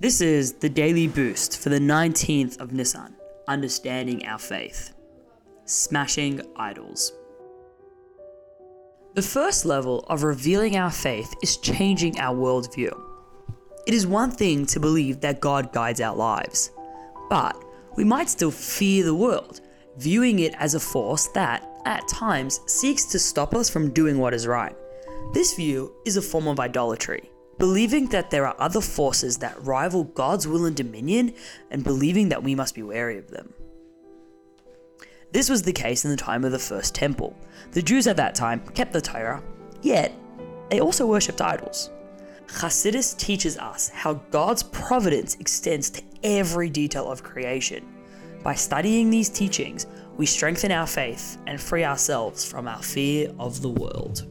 This is the daily boost for the 19th of Nissan, understanding our faith. Smashing idols. The first level of revealing our faith is changing our worldview. It is one thing to believe that God guides our lives, but we might still fear the world, viewing it as a force that, at times, seeks to stop us from doing what is right. This view is a form of idolatry, believing that there are other forces that rival God's will and dominion, and believing that we must be wary of them. This was the case in the time of the First Temple. The Jews at that time kept the Torah, yet they also worshipped idols. Hasidus teaches us how God's providence extends to every detail of creation. By studying these teachings, we strengthen our faith and free ourselves from our fear of the world.